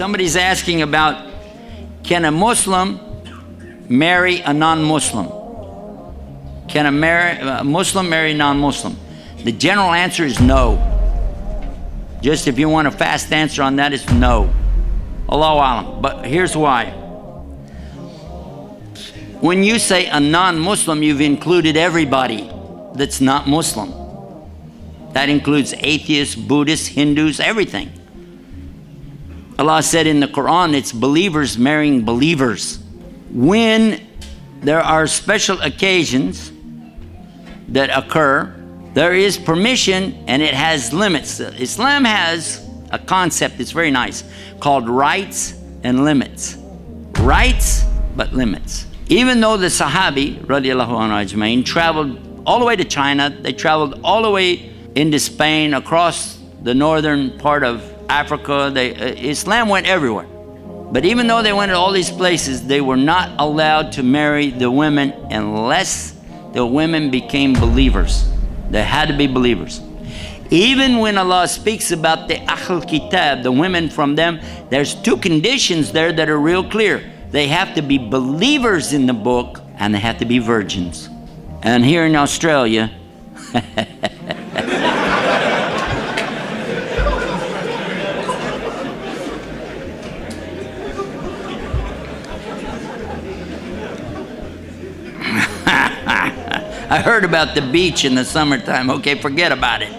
Somebody's asking about can a Muslim marry a non Muslim? Can a, marry, a Muslim marry a non Muslim? The general answer is no. Just if you want a fast answer on that, it's no. Allahu Alam. But here's why. When you say a non Muslim, you've included everybody that's not Muslim. That includes atheists, Buddhists, Hindus, everything. Allah said in the Quran, it's believers marrying believers. When there are special occasions that occur, there is permission and it has limits. Islam has a concept that's very nice called rights and limits. Rights, but limits. Even though the Sahabi, radiallahu anhu ajmain, traveled all the way to China, they traveled all the way into Spain, across the northern part of Africa. They, uh, Islam went everywhere. But even though they went to all these places, they were not allowed to marry the women unless the women became believers. They had to be believers. Even when Allah speaks about the Ahl Kitab, the women from them, there's two conditions there that are real clear. They have to be believers in the book and they have to be virgins. And here in Australia, I heard about the beach in the summertime. Okay, forget about it.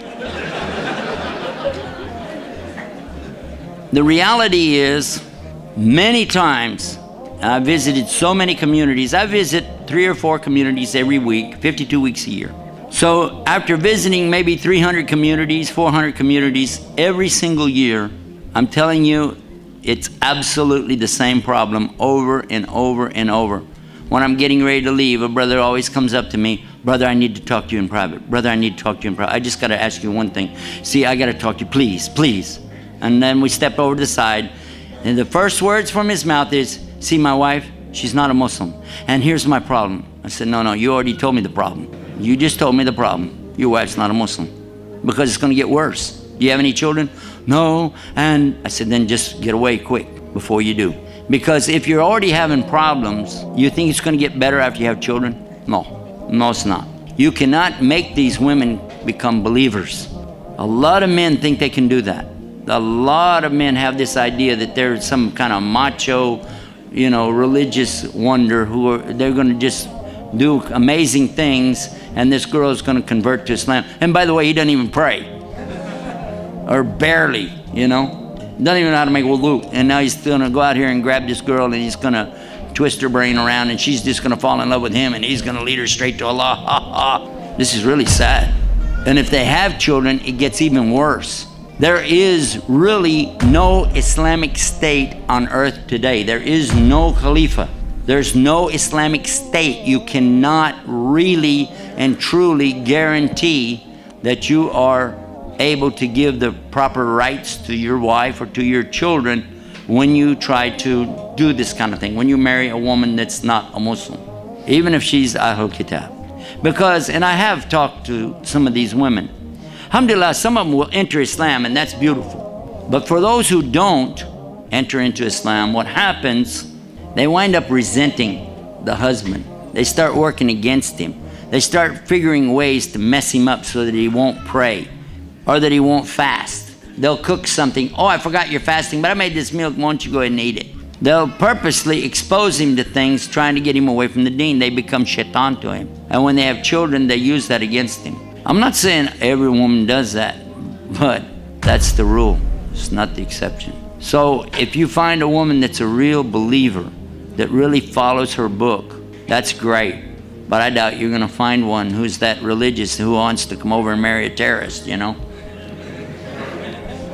The reality is, many times, I visited so many communities. I visit three or four communities every week, 52 weeks a year. So, after visiting maybe 300 communities, 400 communities every single year, I'm telling you, it's absolutely the same problem over and over and over. When I'm getting ready to leave, a brother always comes up to me, Brother, I need to talk to you in private. Brother, I need to talk to you in private. I just got to ask you one thing. See, I got to talk to you, please, please. And then we step over to the side, and the first words from his mouth is, See, my wife, she's not a Muslim. And here's my problem. I said, No, no, you already told me the problem. You just told me the problem. Your wife's not a Muslim. Because it's going to get worse. Do you have any children? No. And I said, Then just get away quick before you do. Because if you're already having problems, you think it's going to get better after you have children? No. No, it's not. You cannot make these women become believers. A lot of men think they can do that. A lot of men have this idea that they're some kind of macho, you know, religious wonder who are they're going to just do amazing things, and this girl is going to convert to Islam. And by the way, he doesn't even pray, or barely, you know, doesn't even know how to make wudu. And now he's going to go out here and grab this girl, and he's going to twist her brain around and she's just going to fall in love with him and he's going to lead her straight to Allah. Ha, ha. This is really sad. And if they have children, it gets even worse. There is really no Islamic state on earth today. There is no Khalifa. There's no Islamic state. You cannot really and truly guarantee that you are able to give the proper rights to your wife or to your children when you try to do this kind of thing, when you marry a woman that's not a Muslim, even if she's Ahlul Kitab. Because, and I have talked to some of these women, alhamdulillah, some of them will enter Islam, and that's beautiful. But for those who don't enter into Islam, what happens, they wind up resenting the husband. They start working against him. They start figuring ways to mess him up so that he won't pray or that he won't fast They'll cook something. Oh, I forgot you're fasting, but I made this milk. Why don't you go ahead and eat it? They'll purposely expose him to things, trying to get him away from the deen. They become shaitan to him. And when they have children, they use that against him. I'm not saying every woman does that, but that's the rule. It's not the exception. So if you find a woman that's a real believer, that really follows her book, that's great. But I doubt you're going to find one who's that religious who wants to come over and marry a terrorist, you know?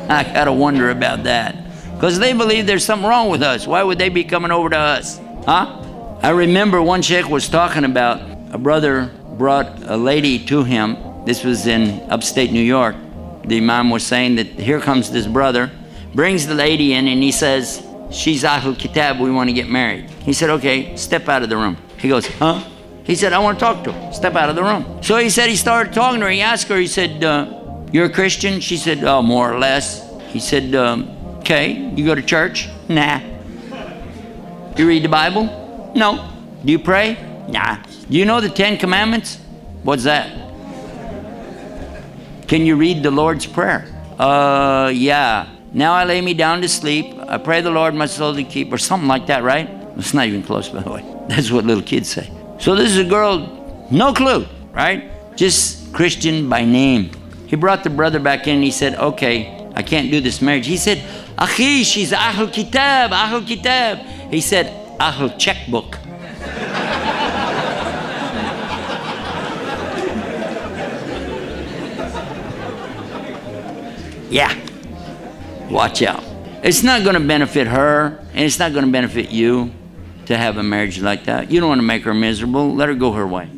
I got to wonder about that. Because they believe there's something wrong with us. Why would they be coming over to us? Huh? I remember one sheikh was talking about a brother brought a lady to him. This was in upstate New York. The imam was saying that here comes this brother, brings the lady in, and he says, She's Ahlul Kitab, we want to get married. He said, Okay, step out of the room. He goes, Huh? He said, I want to talk to her. Step out of the room. So he said he started talking to her. He asked her, he said, uh, you're a Christian? She said, Oh, more or less. He said, um, Okay, you go to church? Nah. You read the Bible? No. Do you pray? Nah. Do you know the Ten Commandments? What's that? Can you read the Lord's Prayer? Uh, yeah. Now I lay me down to sleep. I pray the Lord my soul to keep, or something like that, right? It's not even close, by the way. That's what little kids say. So this is a girl, no clue, right? Just Christian by name. He brought the brother back in and he said, Okay, I can't do this marriage. He said, Akhi, she's Ahl Kitab, Ahl Kitab. He said, Ahl checkbook. yeah, watch out. It's not going to benefit her, and it's not going to benefit you to have a marriage like that. You don't want to make her miserable. Let her go her way.